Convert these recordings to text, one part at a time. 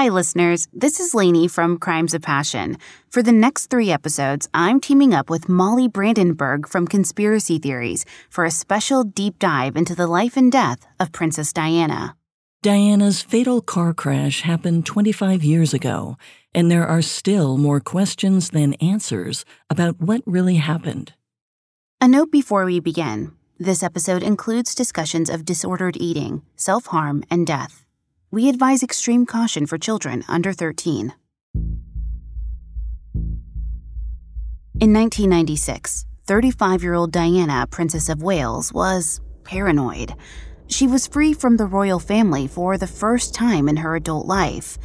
Hi, listeners. This is Lainey from Crimes of Passion. For the next three episodes, I'm teaming up with Molly Brandenburg from Conspiracy Theories for a special deep dive into the life and death of Princess Diana. Diana's fatal car crash happened 25 years ago, and there are still more questions than answers about what really happened. A note before we begin this episode includes discussions of disordered eating, self harm, and death. We advise extreme caution for children under 13. In 1996, 35 year old Diana, Princess of Wales, was paranoid. She was free from the royal family for the first time in her adult life,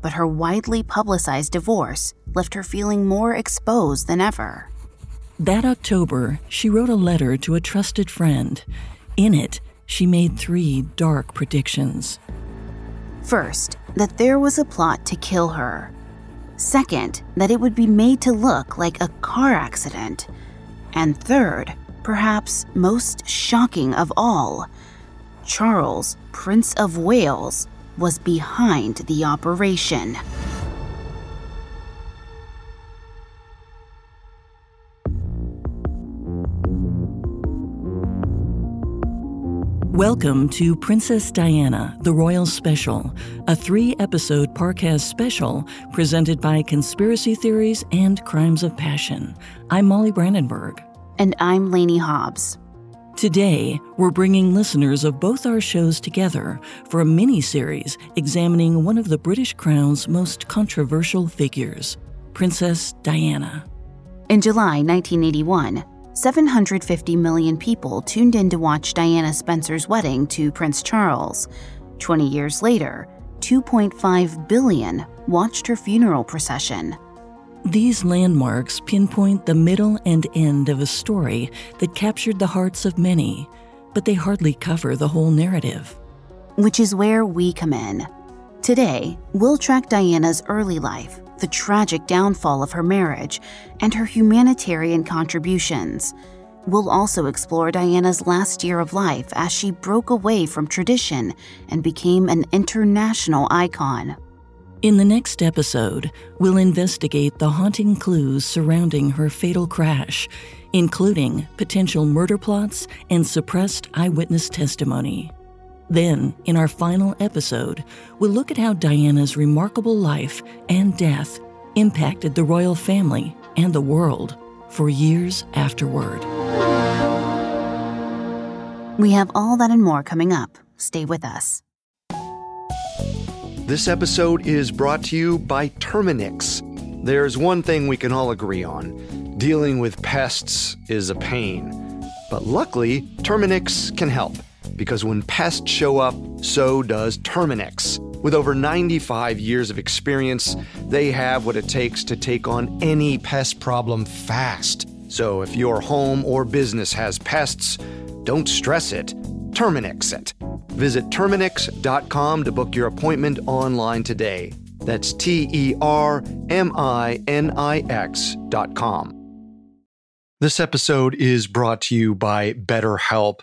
but her widely publicized divorce left her feeling more exposed than ever. That October, she wrote a letter to a trusted friend. In it, she made three dark predictions. First, that there was a plot to kill her. Second, that it would be made to look like a car accident. And third, perhaps most shocking of all, Charles, Prince of Wales, was behind the operation. Welcome to Princess Diana, the Royal Special, a three episode Parcast special presented by Conspiracy Theories and Crimes of Passion. I'm Molly Brandenburg. And I'm Lainey Hobbs. Today, we're bringing listeners of both our shows together for a mini series examining one of the British Crown's most controversial figures, Princess Diana. In July 1981, 750 million people tuned in to watch Diana Spencer's wedding to Prince Charles. 20 years later, 2.5 billion watched her funeral procession. These landmarks pinpoint the middle and end of a story that captured the hearts of many, but they hardly cover the whole narrative. Which is where we come in. Today, we'll track Diana's early life the tragic downfall of her marriage, and her humanitarian contributions. We'll also explore Diana's last year of life as she broke away from tradition and became an international icon. In the next episode, we'll investigate the haunting clues surrounding her fatal crash, including potential murder plots and suppressed eyewitness testimony. Then, in our final episode, we'll look at how Diana's remarkable life and death impacted the royal family and the world for years afterward. We have all that and more coming up. Stay with us. This episode is brought to you by Terminix. There's one thing we can all agree on dealing with pests is a pain. But luckily, Terminix can help because when pests show up, so does Terminix. With over 95 years of experience, they have what it takes to take on any pest problem fast. So if your home or business has pests, don't stress it. Terminix it. Visit Terminix.com to book your appointment online today. That's T E R M I N I X.com. This episode is brought to you by BetterHelp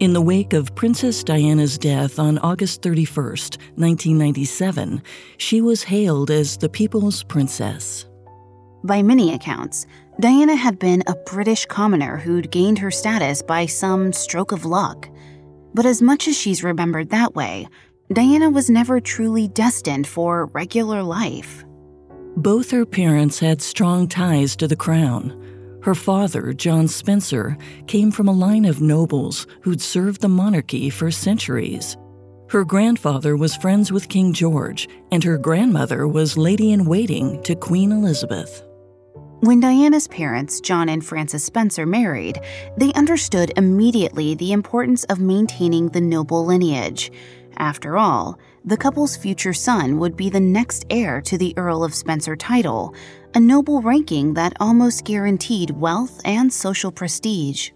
In the wake of Princess Diana's death on August 31, 1997, she was hailed as the People's Princess. By many accounts, Diana had been a British commoner who'd gained her status by some stroke of luck. But as much as she's remembered that way, Diana was never truly destined for regular life. Both her parents had strong ties to the crown. Her father, John Spencer, came from a line of nobles who'd served the monarchy for centuries. Her grandfather was friends with King George, and her grandmother was lady in waiting to Queen Elizabeth. When Diana's parents, John and Frances Spencer, married, they understood immediately the importance of maintaining the noble lineage. After all, the couple's future son would be the next heir to the Earl of Spencer title, a noble ranking that almost guaranteed wealth and social prestige.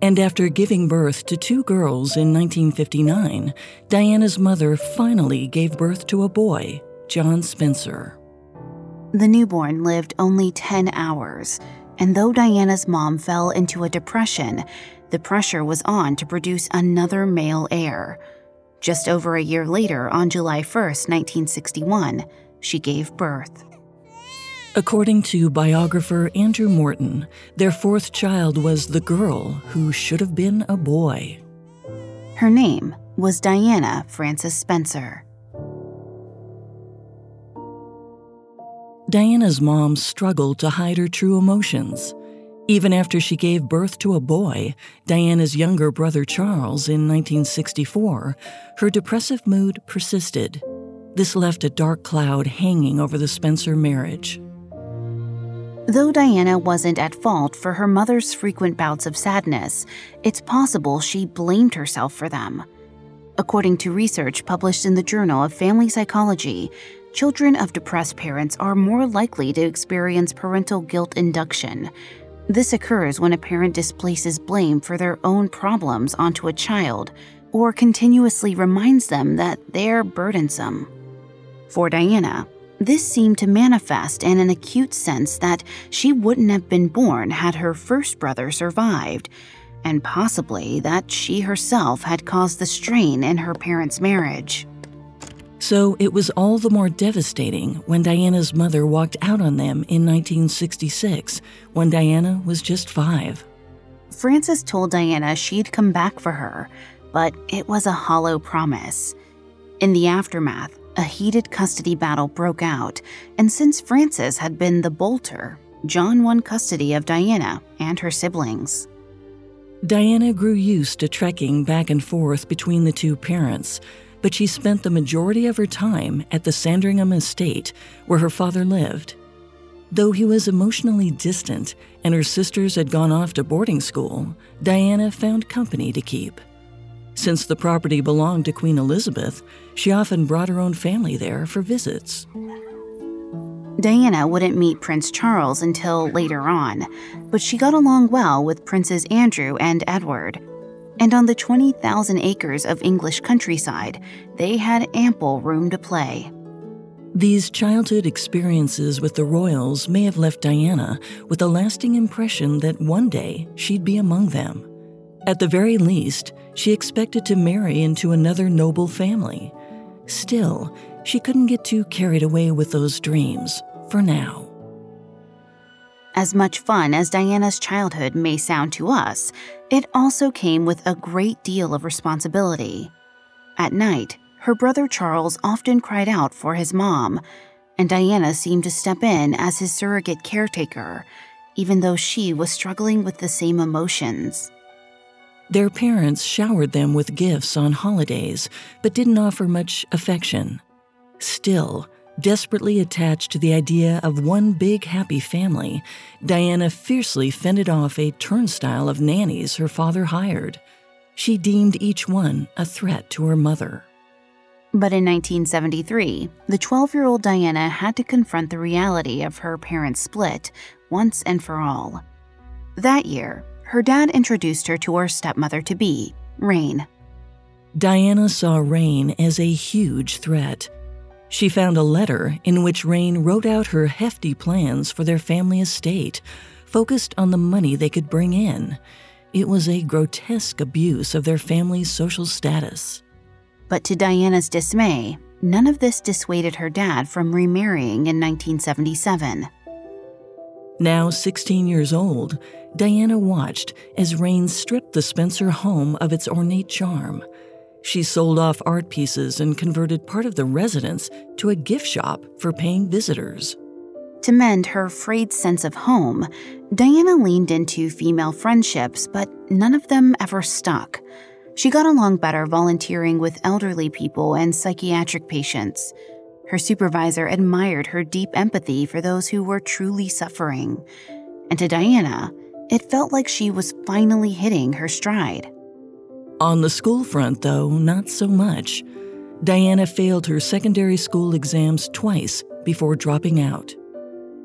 And after giving birth to two girls in 1959, Diana's mother finally gave birth to a boy, John Spencer. The newborn lived only 10 hours, and though Diana's mom fell into a depression, the pressure was on to produce another male heir. Just over a year later, on July 1, 1961, she gave birth. According to biographer Andrew Morton, their fourth child was the girl who should have been a boy. Her name was Diana Frances Spencer. Diana's mom struggled to hide her true emotions. Even after she gave birth to a boy, Diana's younger brother Charles, in 1964, her depressive mood persisted. This left a dark cloud hanging over the Spencer marriage. Though Diana wasn't at fault for her mother's frequent bouts of sadness, it's possible she blamed herself for them. According to research published in the Journal of Family Psychology, children of depressed parents are more likely to experience parental guilt induction. This occurs when a parent displaces blame for their own problems onto a child or continuously reminds them that they're burdensome. For Diana, this seemed to manifest in an acute sense that she wouldn't have been born had her first brother survived, and possibly that she herself had caused the strain in her parents' marriage. So it was all the more devastating when Diana's mother walked out on them in 1966, when Diana was just five. Frances told Diana she'd come back for her, but it was a hollow promise. In the aftermath, a heated custody battle broke out, and since Frances had been the bolter, John won custody of Diana and her siblings. Diana grew used to trekking back and forth between the two parents, but she spent the majority of her time at the Sandringham estate where her father lived. Though he was emotionally distant and her sisters had gone off to boarding school, Diana found company to keep. Since the property belonged to Queen Elizabeth, she often brought her own family there for visits. Diana wouldn't meet Prince Charles until later on, but she got along well with Princes Andrew and Edward. And on the 20,000 acres of English countryside, they had ample room to play. These childhood experiences with the royals may have left Diana with a lasting impression that one day she'd be among them. At the very least, she expected to marry into another noble family. Still, she couldn't get too carried away with those dreams, for now. As much fun as Diana's childhood may sound to us, it also came with a great deal of responsibility. At night, her brother Charles often cried out for his mom, and Diana seemed to step in as his surrogate caretaker, even though she was struggling with the same emotions. Their parents showered them with gifts on holidays, but didn't offer much affection. Still, desperately attached to the idea of one big happy family, Diana fiercely fended off a turnstile of nannies her father hired. She deemed each one a threat to her mother. But in 1973, the 12 year old Diana had to confront the reality of her parents' split once and for all. That year, her dad introduced her to her stepmother to be, Raine. Diana saw Raine as a huge threat. She found a letter in which Raine wrote out her hefty plans for their family estate, focused on the money they could bring in. It was a grotesque abuse of their family's social status. But to Diana's dismay, none of this dissuaded her dad from remarrying in 1977. Now 16 years old, Diana watched as Raine stripped the Spencer home of its ornate charm. She sold off art pieces and converted part of the residence to a gift shop for paying visitors. To mend her frayed sense of home, Diana leaned into female friendships, but none of them ever stuck. She got along better volunteering with elderly people and psychiatric patients. Her supervisor admired her deep empathy for those who were truly suffering. And to Diana, it felt like she was finally hitting her stride. On the school front, though, not so much. Diana failed her secondary school exams twice before dropping out.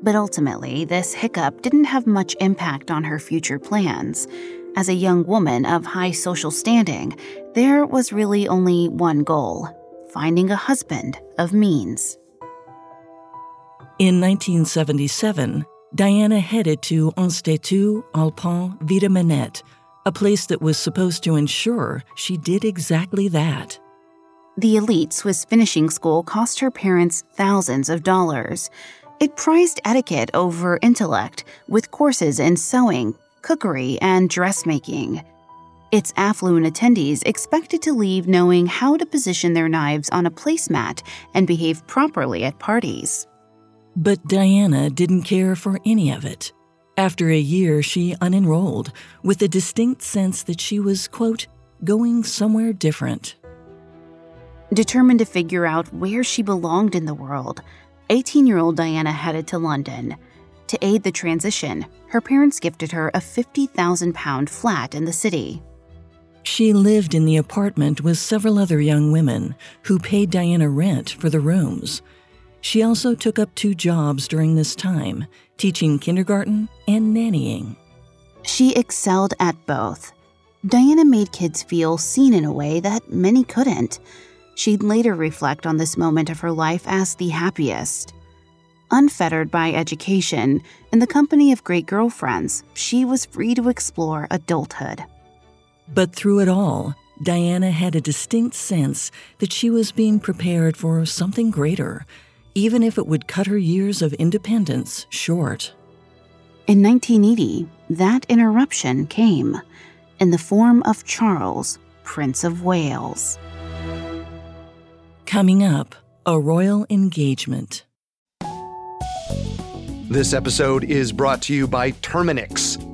But ultimately, this hiccup didn't have much impact on her future plans. As a young woman of high social standing, there was really only one goal finding a husband of means. In 1977, Diana headed to Institut Alpin Videmanette, a place that was supposed to ensure she did exactly that. The elite Swiss finishing school cost her parents thousands of dollars. It prized etiquette over intellect, with courses in sewing, cookery, and dressmaking. Its affluent attendees expected to leave knowing how to position their knives on a placemat and behave properly at parties. But Diana didn't care for any of it. After a year, she unenrolled with a distinct sense that she was, quote, going somewhere different. Determined to figure out where she belonged in the world, 18 year old Diana headed to London. To aid the transition, her parents gifted her a 50,000 pound flat in the city. She lived in the apartment with several other young women who paid Diana rent for the rooms. She also took up two jobs during this time, teaching kindergarten and nannying. She excelled at both. Diana made kids feel seen in a way that many couldn't. She'd later reflect on this moment of her life as the happiest. Unfettered by education, in the company of great girlfriends, she was free to explore adulthood. But through it all, Diana had a distinct sense that she was being prepared for something greater, even if it would cut her years of independence short. In 1980, that interruption came in the form of Charles, Prince of Wales. Coming up, a royal engagement. This episode is brought to you by Terminix.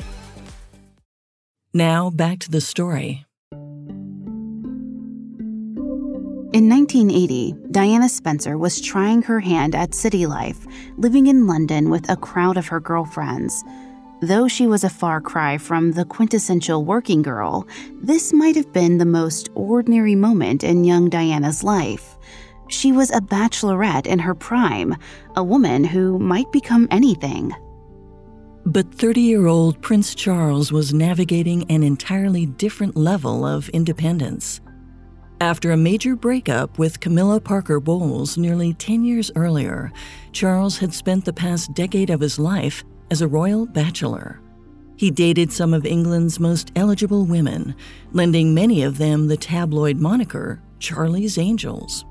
Now back to the story. In 1980, Diana Spencer was trying her hand at city life, living in London with a crowd of her girlfriends. Though she was a far cry from the quintessential working girl, this might have been the most ordinary moment in young Diana's life. She was a bachelorette in her prime, a woman who might become anything. But 30 year old Prince Charles was navigating an entirely different level of independence. After a major breakup with Camilla Parker Bowles nearly 10 years earlier, Charles had spent the past decade of his life as a royal bachelor. He dated some of England's most eligible women, lending many of them the tabloid moniker Charlie's Angels.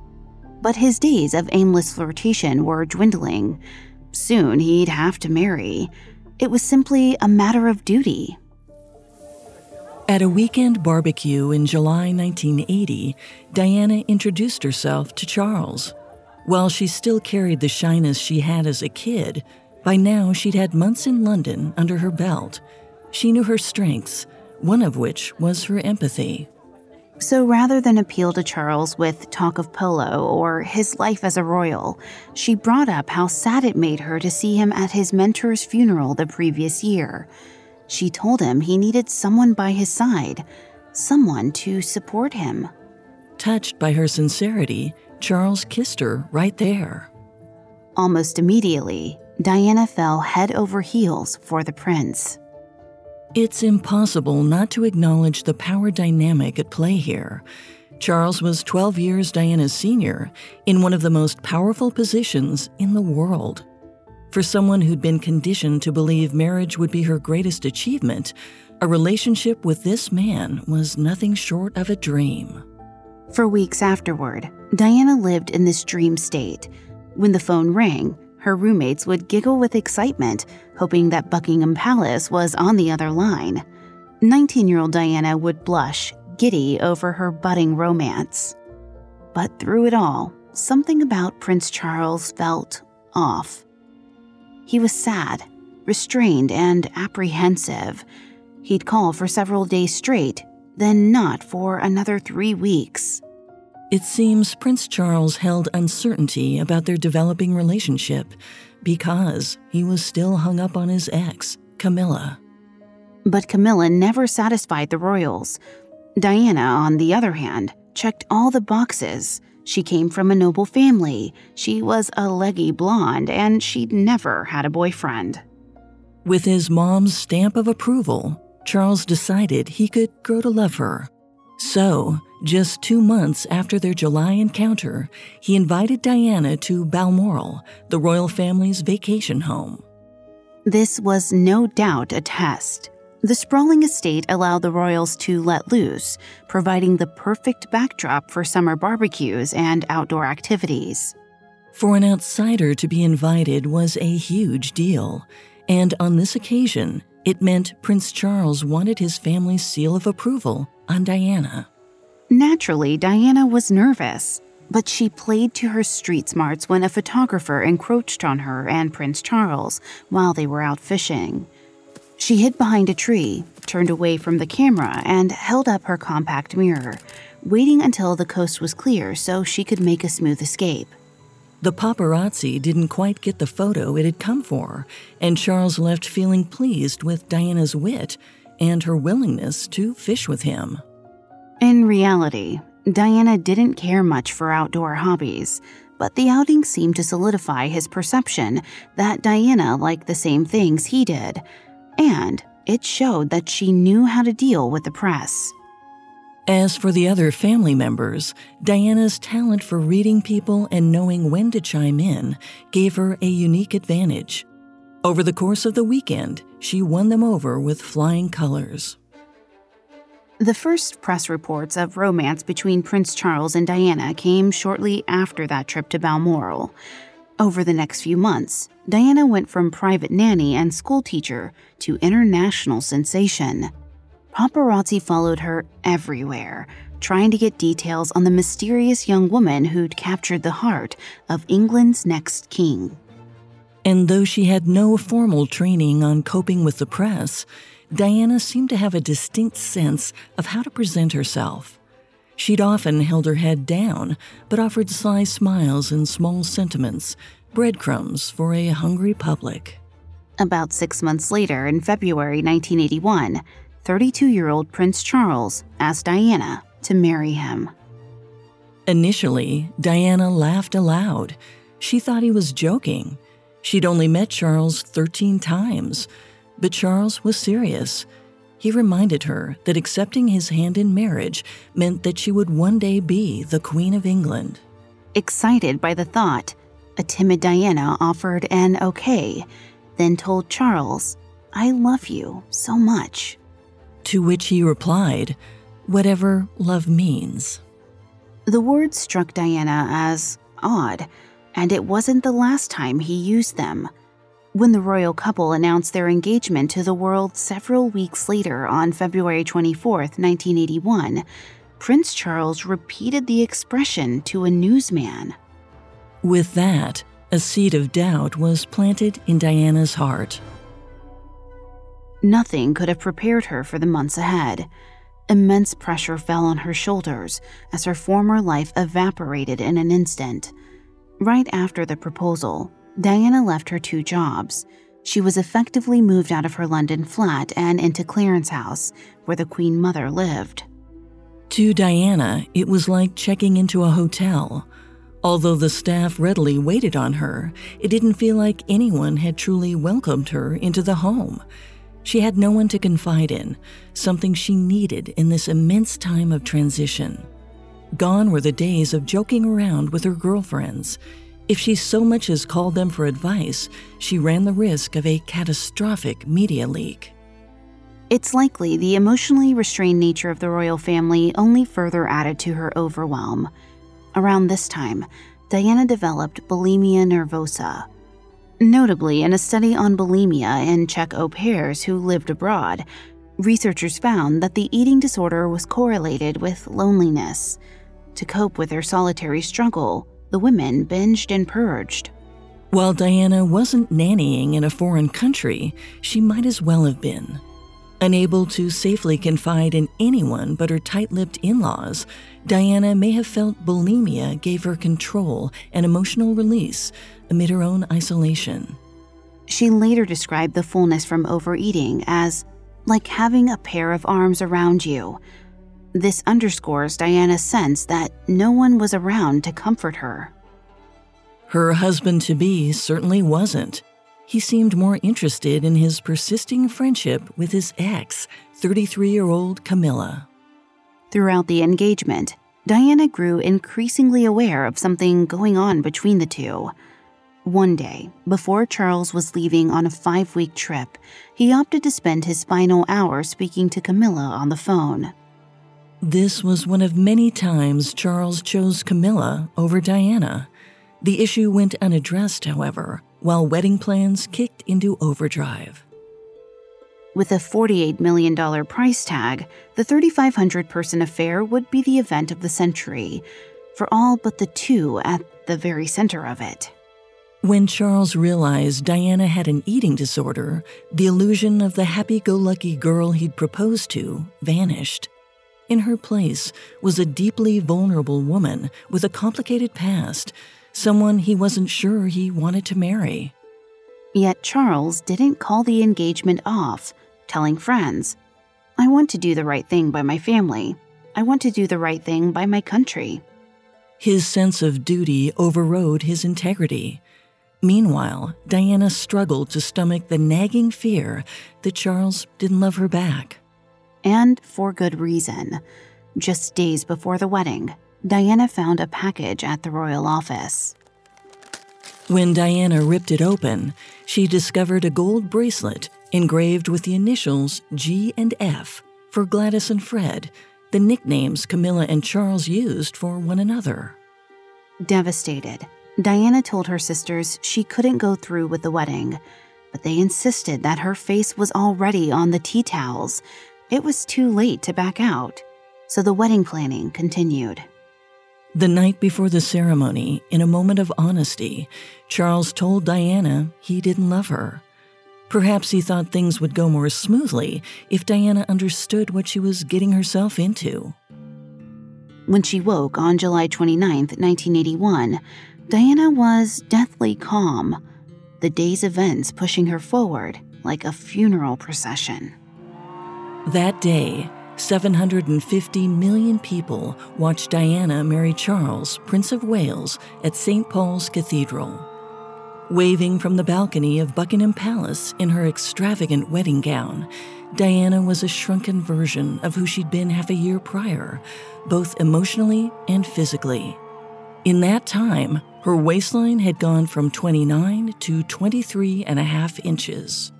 But his days of aimless flirtation were dwindling. Soon he'd have to marry. It was simply a matter of duty. At a weekend barbecue in July 1980, Diana introduced herself to Charles. While she still carried the shyness she had as a kid, by now she'd had months in London under her belt. She knew her strengths, one of which was her empathy. So rather than appeal to Charles with talk of polo or his life as a royal, she brought up how sad it made her to see him at his mentor's funeral the previous year. She told him he needed someone by his side, someone to support him. Touched by her sincerity, Charles kissed her right there. Almost immediately, Diana fell head over heels for the prince. It's impossible not to acknowledge the power dynamic at play here. Charles was 12 years Diana's senior in one of the most powerful positions in the world. For someone who'd been conditioned to believe marriage would be her greatest achievement, a relationship with this man was nothing short of a dream. For weeks afterward, Diana lived in this dream state. When the phone rang, her roommates would giggle with excitement, hoping that Buckingham Palace was on the other line. 19 year old Diana would blush, giddy over her budding romance. But through it all, something about Prince Charles felt off. He was sad, restrained, and apprehensive. He'd call for several days straight, then not for another three weeks. It seems Prince Charles held uncertainty about their developing relationship because he was still hung up on his ex, Camilla. But Camilla never satisfied the royals. Diana, on the other hand, checked all the boxes. She came from a noble family, she was a leggy blonde, and she'd never had a boyfriend. With his mom's stamp of approval, Charles decided he could grow to love her. So, just two months after their July encounter, he invited Diana to Balmoral, the royal family's vacation home. This was no doubt a test. The sprawling estate allowed the royals to let loose, providing the perfect backdrop for summer barbecues and outdoor activities. For an outsider to be invited was a huge deal, and on this occasion, it meant Prince Charles wanted his family's seal of approval on Diana. Naturally, Diana was nervous, but she played to her street smarts when a photographer encroached on her and Prince Charles while they were out fishing. She hid behind a tree, turned away from the camera, and held up her compact mirror, waiting until the coast was clear so she could make a smooth escape. The paparazzi didn't quite get the photo it had come for, and Charles left feeling pleased with Diana's wit and her willingness to fish with him. In reality, Diana didn't care much for outdoor hobbies, but the outing seemed to solidify his perception that Diana liked the same things he did and it showed that she knew how to deal with the press. As for the other family members, Diana's talent for reading people and knowing when to chime in gave her a unique advantage. Over the course of the weekend, she won them over with flying colors. The first press reports of romance between Prince Charles and Diana came shortly after that trip to Balmoral. Over the next few months, Diana went from private nanny and schoolteacher to international sensation. Paparazzi followed her everywhere, trying to get details on the mysterious young woman who'd captured the heart of England's next king. And though she had no formal training on coping with the press, Diana seemed to have a distinct sense of how to present herself. She'd often held her head down, but offered sly smiles and small sentiments, breadcrumbs for a hungry public. About six months later, in February 1981, 32 year old Prince Charles asked Diana to marry him. Initially, Diana laughed aloud. She thought he was joking. She'd only met Charles 13 times, but Charles was serious. He reminded her that accepting his hand in marriage meant that she would one day be the Queen of England. Excited by the thought, a timid Diana offered an okay, then told Charles, I love you so much. To which he replied, Whatever love means. The words struck Diana as odd, and it wasn't the last time he used them. When the royal couple announced their engagement to the world several weeks later on February 24, 1981, Prince Charles repeated the expression to a newsman. With that, a seed of doubt was planted in Diana's heart. Nothing could have prepared her for the months ahead. Immense pressure fell on her shoulders as her former life evaporated in an instant. Right after the proposal, Diana left her two jobs. She was effectively moved out of her London flat and into Clarence House, where the Queen Mother lived. To Diana, it was like checking into a hotel. Although the staff readily waited on her, it didn't feel like anyone had truly welcomed her into the home. She had no one to confide in, something she needed in this immense time of transition. Gone were the days of joking around with her girlfriends. If she so much as called them for advice, she ran the risk of a catastrophic media leak. It's likely the emotionally restrained nature of the royal family only further added to her overwhelm. Around this time, Diana developed bulimia nervosa. Notably, in a study on bulimia in Czech au pairs who lived abroad, researchers found that the eating disorder was correlated with loneliness. To cope with their solitary struggle, the women binged and purged. While Diana wasn't nannying in a foreign country, she might as well have been. Unable to safely confide in anyone but her tight lipped in laws, Diana may have felt bulimia gave her control and emotional release amid her own isolation. She later described the fullness from overeating as like having a pair of arms around you, this underscores Diana's sense that no one was around to comfort her. Her husband to be certainly wasn't. He seemed more interested in his persisting friendship with his ex, 33 year old Camilla. Throughout the engagement, Diana grew increasingly aware of something going on between the two. One day, before Charles was leaving on a five week trip, he opted to spend his final hour speaking to Camilla on the phone. This was one of many times Charles chose Camilla over Diana. The issue went unaddressed, however, while wedding plans kicked into overdrive. With a $48 million price tag, the 3,500 person affair would be the event of the century, for all but the two at the very center of it. When Charles realized Diana had an eating disorder, the illusion of the happy go lucky girl he'd proposed to vanished. In her place was a deeply vulnerable woman with a complicated past, someone he wasn't sure he wanted to marry. Yet Charles didn't call the engagement off, telling friends, I want to do the right thing by my family. I want to do the right thing by my country. His sense of duty overrode his integrity. Meanwhile, Diana struggled to stomach the nagging fear that Charles didn't love her back and for good reason. Just days before the wedding, Diana found a package at the royal office. When Diana ripped it open, she discovered a gold bracelet engraved with the initials G and F for Gladys and Fred, the nicknames Camilla and Charles used for one another. Devastated, Diana told her sisters she couldn't go through with the wedding, but they insisted that her face was already on the tea towels it was too late to back out, so the wedding planning continued. The night before the ceremony, in a moment of honesty, Charles told Diana he didn't love her. Perhaps he thought things would go more smoothly if Diana understood what she was getting herself into. When she woke on July 29, 1981, Diana was deathly calm. the day's events pushing her forward like a funeral procession. That day, 750 million people watched Diana marry Charles, Prince of Wales, at St. Paul's Cathedral. Waving from the balcony of Buckingham Palace in her extravagant wedding gown, Diana was a shrunken version of who she'd been half a year prior, both emotionally and physically. In that time, her waistline had gone from 29 to 23 and a half inches.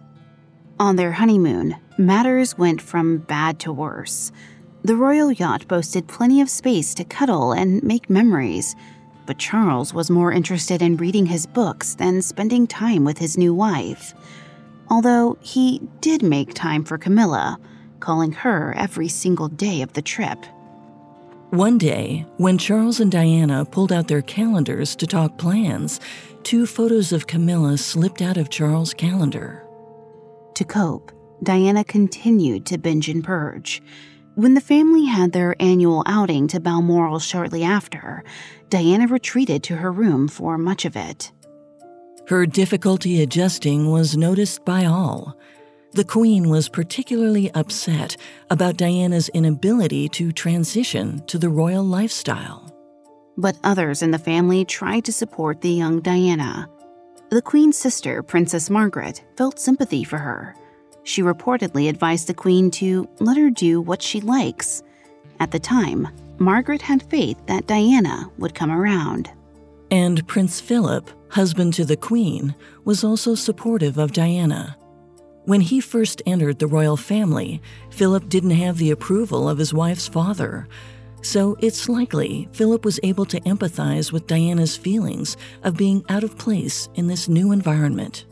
On their honeymoon, matters went from bad to worse. The royal yacht boasted plenty of space to cuddle and make memories, but Charles was more interested in reading his books than spending time with his new wife. Although he did make time for Camilla, calling her every single day of the trip. One day, when Charles and Diana pulled out their calendars to talk plans, two photos of Camilla slipped out of Charles' calendar. To cope, Diana continued to binge and purge. When the family had their annual outing to Balmoral shortly after, Diana retreated to her room for much of it. Her difficulty adjusting was noticed by all. The Queen was particularly upset about Diana's inability to transition to the royal lifestyle. But others in the family tried to support the young Diana. The Queen's sister, Princess Margaret, felt sympathy for her. She reportedly advised the Queen to let her do what she likes. At the time, Margaret had faith that Diana would come around. And Prince Philip, husband to the Queen, was also supportive of Diana. When he first entered the royal family, Philip didn't have the approval of his wife's father, so it's likely Philip was able to empathize with Diana's feelings of being out of place in this new environment.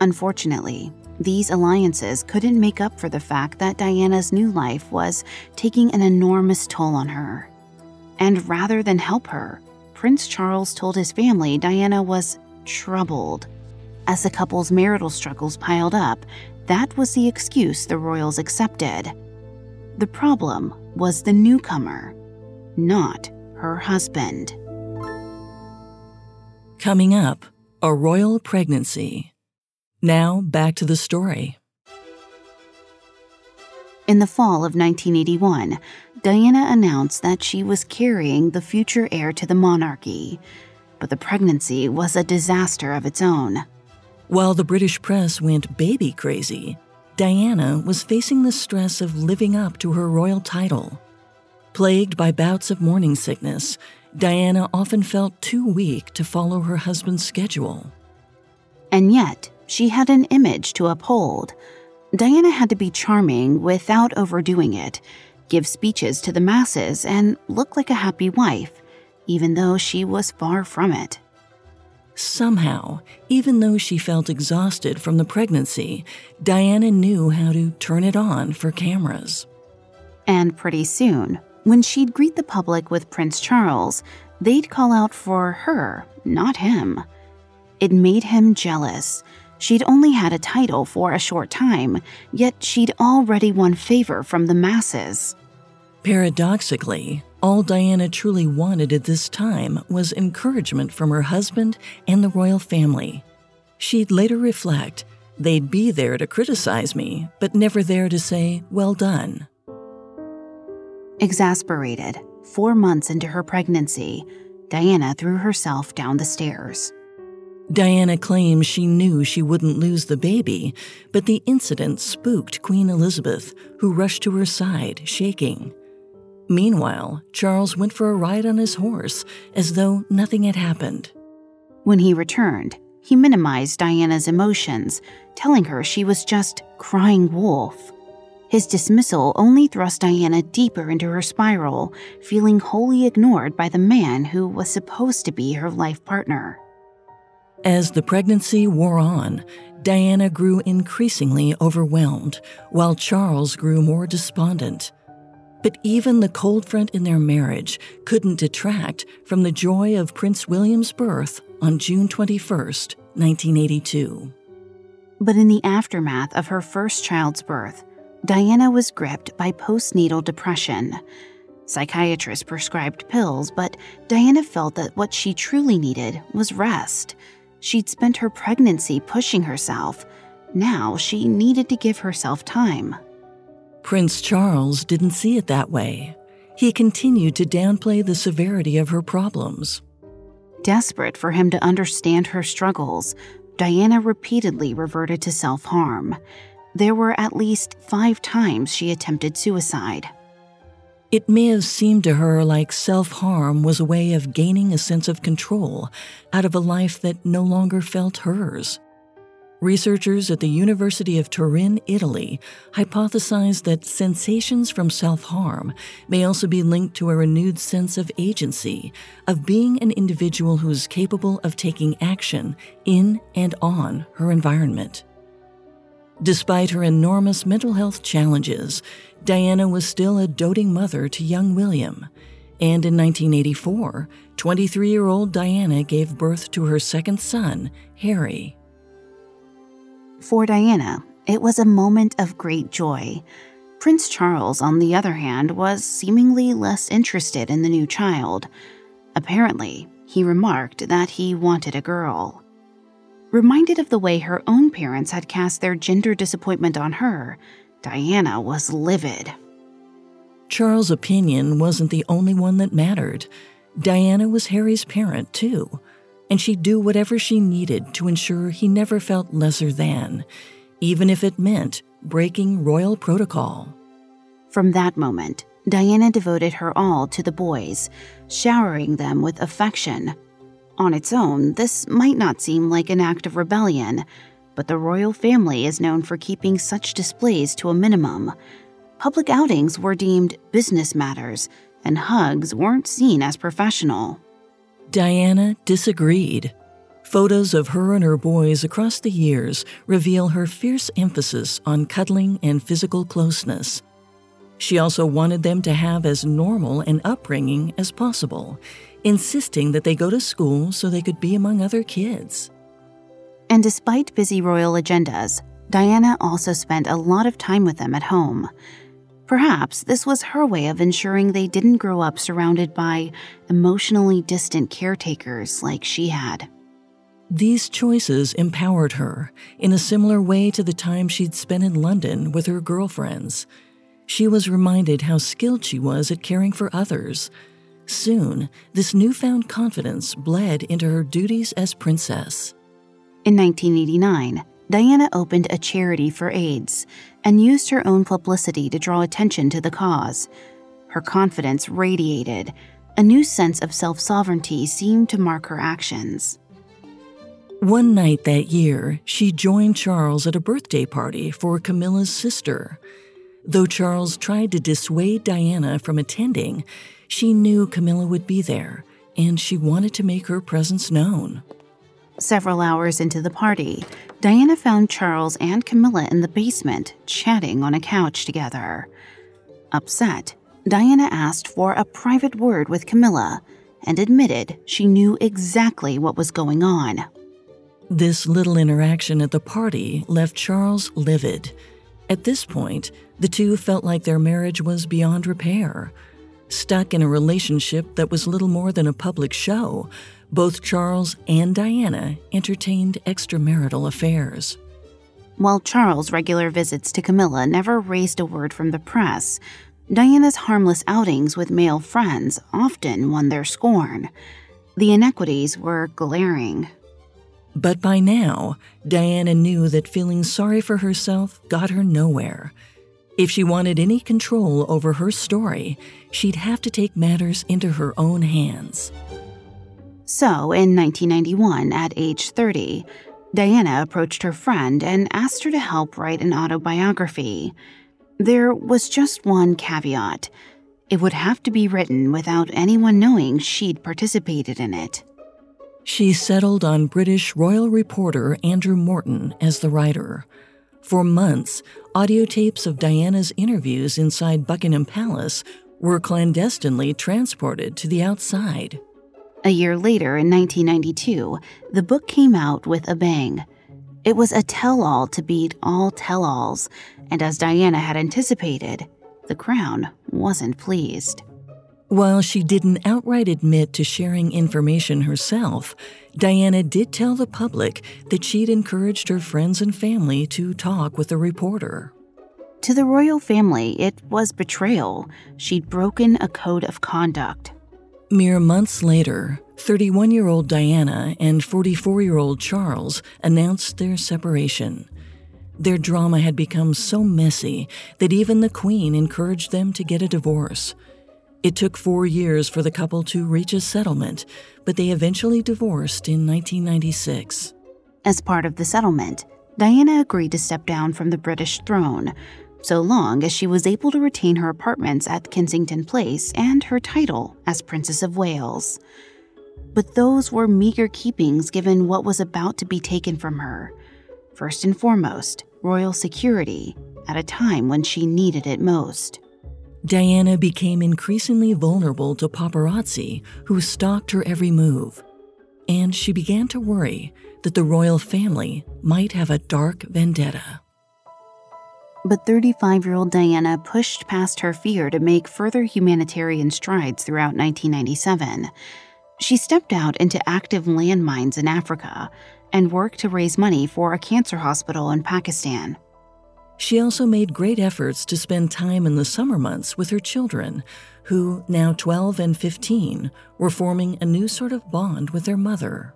Unfortunately, these alliances couldn't make up for the fact that Diana's new life was taking an enormous toll on her. And rather than help her, Prince Charles told his family Diana was troubled. As the couple's marital struggles piled up, that was the excuse the royals accepted. The problem was the newcomer, not her husband. Coming up, a royal pregnancy. Now, back to the story. In the fall of 1981, Diana announced that she was carrying the future heir to the monarchy, but the pregnancy was a disaster of its own. While the British press went baby crazy, Diana was facing the stress of living up to her royal title. Plagued by bouts of morning sickness, Diana often felt too weak to follow her husband's schedule. And yet, she had an image to uphold. Diana had to be charming without overdoing it, give speeches to the masses, and look like a happy wife, even though she was far from it. Somehow, even though she felt exhausted from the pregnancy, Diana knew how to turn it on for cameras. And pretty soon, when she'd greet the public with Prince Charles, they'd call out for her, not him. It made him jealous. She'd only had a title for a short time, yet she'd already won favor from the masses. Paradoxically, all Diana truly wanted at this time was encouragement from her husband and the royal family. She'd later reflect, they'd be there to criticize me, but never there to say, well done. Exasperated, four months into her pregnancy, Diana threw herself down the stairs. Diana claims she knew she wouldn't lose the baby, but the incident spooked Queen Elizabeth, who rushed to her side, shaking. Meanwhile, Charles went for a ride on his horse as though nothing had happened. When he returned, he minimized Diana's emotions, telling her she was just crying wolf. His dismissal only thrust Diana deeper into her spiral, feeling wholly ignored by the man who was supposed to be her life partner. As the pregnancy wore on, Diana grew increasingly overwhelmed, while Charles grew more despondent. But even the cold front in their marriage couldn't detract from the joy of Prince William's birth on June 21, 1982. But in the aftermath of her first child's birth, Diana was gripped by postnatal depression. Psychiatrists prescribed pills, but Diana felt that what she truly needed was rest. She'd spent her pregnancy pushing herself. Now she needed to give herself time. Prince Charles didn't see it that way. He continued to downplay the severity of her problems. Desperate for him to understand her struggles, Diana repeatedly reverted to self harm. There were at least five times she attempted suicide. It may have seemed to her like self harm was a way of gaining a sense of control out of a life that no longer felt hers. Researchers at the University of Turin, Italy, hypothesized that sensations from self harm may also be linked to a renewed sense of agency, of being an individual who is capable of taking action in and on her environment. Despite her enormous mental health challenges, Diana was still a doting mother to young William. And in 1984, 23 year old Diana gave birth to her second son, Harry. For Diana, it was a moment of great joy. Prince Charles, on the other hand, was seemingly less interested in the new child. Apparently, he remarked that he wanted a girl. Reminded of the way her own parents had cast their gender disappointment on her, Diana was livid. Charles' opinion wasn't the only one that mattered. Diana was Harry's parent, too and she'd do whatever she needed to ensure he never felt lesser than, even if it meant breaking royal protocol. From that moment, Diana devoted her all to the boys, showering them with affection. On its own, this might not seem like an act of rebellion, but the royal family is known for keeping such displays to a minimum. Public outings were deemed business matters, and hugs weren't seen as professional. Diana disagreed. Photos of her and her boys across the years reveal her fierce emphasis on cuddling and physical closeness. She also wanted them to have as normal an upbringing as possible, insisting that they go to school so they could be among other kids. And despite busy royal agendas, Diana also spent a lot of time with them at home. Perhaps this was her way of ensuring they didn't grow up surrounded by emotionally distant caretakers like she had. These choices empowered her in a similar way to the time she'd spent in London with her girlfriends. She was reminded how skilled she was at caring for others. Soon, this newfound confidence bled into her duties as princess. In 1989, Diana opened a charity for AIDS and used her own publicity to draw attention to the cause. Her confidence radiated. A new sense of self sovereignty seemed to mark her actions. One night that year, she joined Charles at a birthday party for Camilla's sister. Though Charles tried to dissuade Diana from attending, she knew Camilla would be there, and she wanted to make her presence known. Several hours into the party, Diana found Charles and Camilla in the basement, chatting on a couch together. Upset, Diana asked for a private word with Camilla and admitted she knew exactly what was going on. This little interaction at the party left Charles livid. At this point, the two felt like their marriage was beyond repair. Stuck in a relationship that was little more than a public show, both Charles and Diana entertained extramarital affairs. While Charles' regular visits to Camilla never raised a word from the press, Diana's harmless outings with male friends often won their scorn. The inequities were glaring. But by now, Diana knew that feeling sorry for herself got her nowhere. If she wanted any control over her story, she'd have to take matters into her own hands. So, in 1991, at age 30, Diana approached her friend and asked her to help write an autobiography. There was just one caveat it would have to be written without anyone knowing she'd participated in it. She settled on British royal reporter Andrew Morton as the writer. For months, audio tapes of Diana's interviews inside Buckingham Palace were clandestinely transported to the outside. A year later, in 1992, the book came out with a bang. It was a tell all to beat all tell alls, and as Diana had anticipated, the Crown wasn't pleased. While she didn't outright admit to sharing information herself, Diana did tell the public that she'd encouraged her friends and family to talk with a reporter. To the royal family, it was betrayal. She'd broken a code of conduct. Mere months later, 31 year old Diana and 44 year old Charles announced their separation. Their drama had become so messy that even the Queen encouraged them to get a divorce. It took four years for the couple to reach a settlement, but they eventually divorced in 1996. As part of the settlement, Diana agreed to step down from the British throne, so long as she was able to retain her apartments at Kensington Palace and her title as Princess of Wales. But those were meager keepings given what was about to be taken from her. First and foremost, royal security, at a time when she needed it most. Diana became increasingly vulnerable to paparazzi who stalked her every move. And she began to worry that the royal family might have a dark vendetta. But 35 year old Diana pushed past her fear to make further humanitarian strides throughout 1997. She stepped out into active landmines in Africa and worked to raise money for a cancer hospital in Pakistan. She also made great efforts to spend time in the summer months with her children, who, now 12 and 15, were forming a new sort of bond with their mother.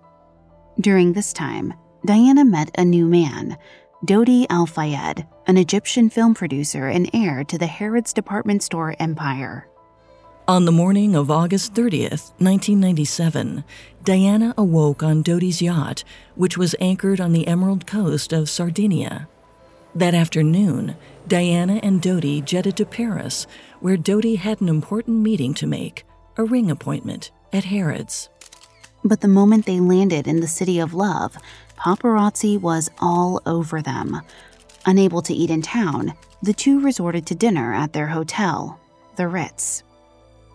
During this time, Diana met a new man, Dodi Al Fayed, an Egyptian film producer and heir to the Harrods department store empire. On the morning of August 30th, 1997, Diana awoke on Dodi's yacht, which was anchored on the emerald coast of Sardinia. That afternoon, Diana and Dodi jetted to Paris, where Dodi had an important meeting to make a ring appointment at Harrods. But the moment they landed in the city of love, paparazzi was all over them. Unable to eat in town, the two resorted to dinner at their hotel, the Ritz.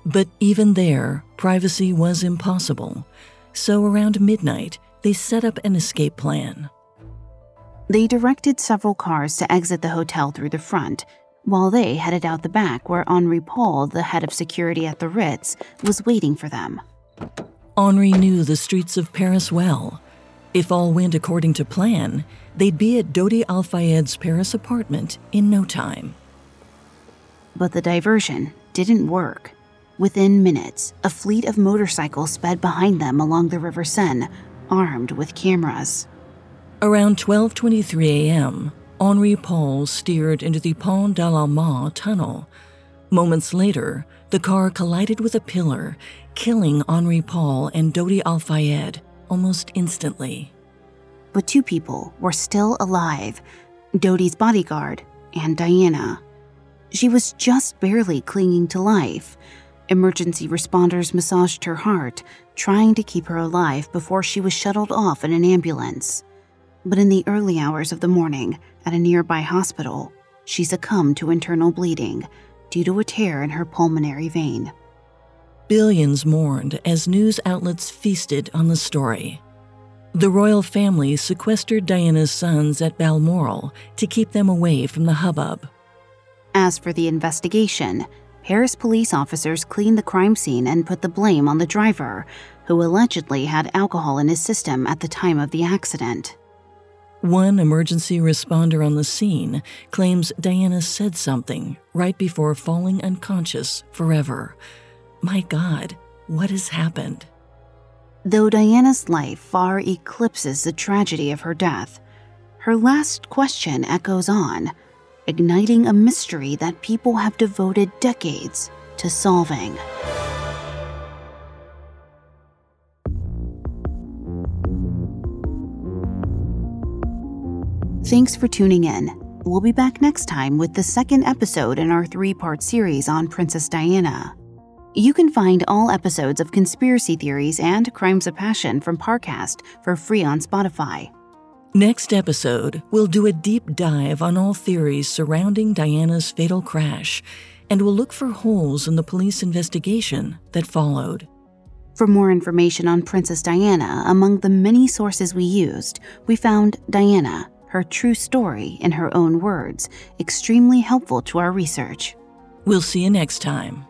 But even there, privacy was impossible. So around midnight, they set up an escape plan. They directed several cars to exit the hotel through the front, while they headed out the back where Henri Paul, the head of security at the Ritz, was waiting for them. Henri knew the streets of Paris well. If all went according to plan, they'd be at Dodi Al Fayed's Paris apartment in no time. But the diversion didn't work. Within minutes, a fleet of motorcycles sped behind them along the River Seine, armed with cameras. Around 12:23 a.m., Henri Paul steered into the Pont de l'Alma tunnel. Moments later, the car collided with a pillar, killing Henri Paul and Dodi Al Fayed almost instantly. But two people were still alive Dodi's bodyguard and Diana. She was just barely clinging to life. Emergency responders massaged her heart, trying to keep her alive before she was shuttled off in an ambulance. But in the early hours of the morning, at a nearby hospital, she succumbed to internal bleeding due to a tear in her pulmonary vein. Billions mourned as news outlets feasted on the story. The royal family sequestered Diana's sons at Balmoral to keep them away from the hubbub. As for the investigation, Paris police officers cleaned the crime scene and put the blame on the driver, who allegedly had alcohol in his system at the time of the accident. One emergency responder on the scene claims Diana said something right before falling unconscious forever. My God, what has happened? Though Diana's life far eclipses the tragedy of her death, her last question echoes on, igniting a mystery that people have devoted decades to solving. Thanks for tuning in. We'll be back next time with the second episode in our three part series on Princess Diana. You can find all episodes of Conspiracy Theories and Crimes of Passion from Parcast for free on Spotify. Next episode, we'll do a deep dive on all theories surrounding Diana's fatal crash, and we'll look for holes in the police investigation that followed. For more information on Princess Diana, among the many sources we used, we found Diana, her true story in her own words, extremely helpful to our research. We'll see you next time.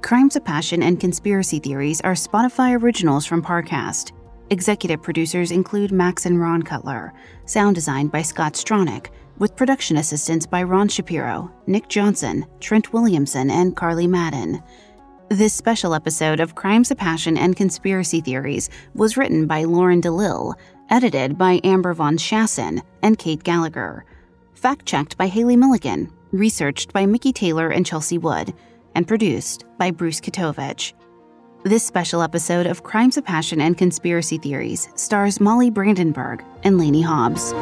Crimes of Passion and Conspiracy Theories are Spotify originals from Parcast. Executive producers include Max and Ron Cutler. Sound designed by Scott Stronach, with production assistance by Ron Shapiro, Nick Johnson, Trent Williamson, and Carly Madden. This special episode of Crimes of Passion and Conspiracy Theories was written by Lauren DeLille, edited by Amber Von Schassen and Kate Gallagher, fact checked by Haley Milligan, researched by Mickey Taylor and Chelsea Wood, and produced by Bruce Katovich. This special episode of Crimes of Passion and Conspiracy Theories stars Molly Brandenburg and Lainey Hobbs.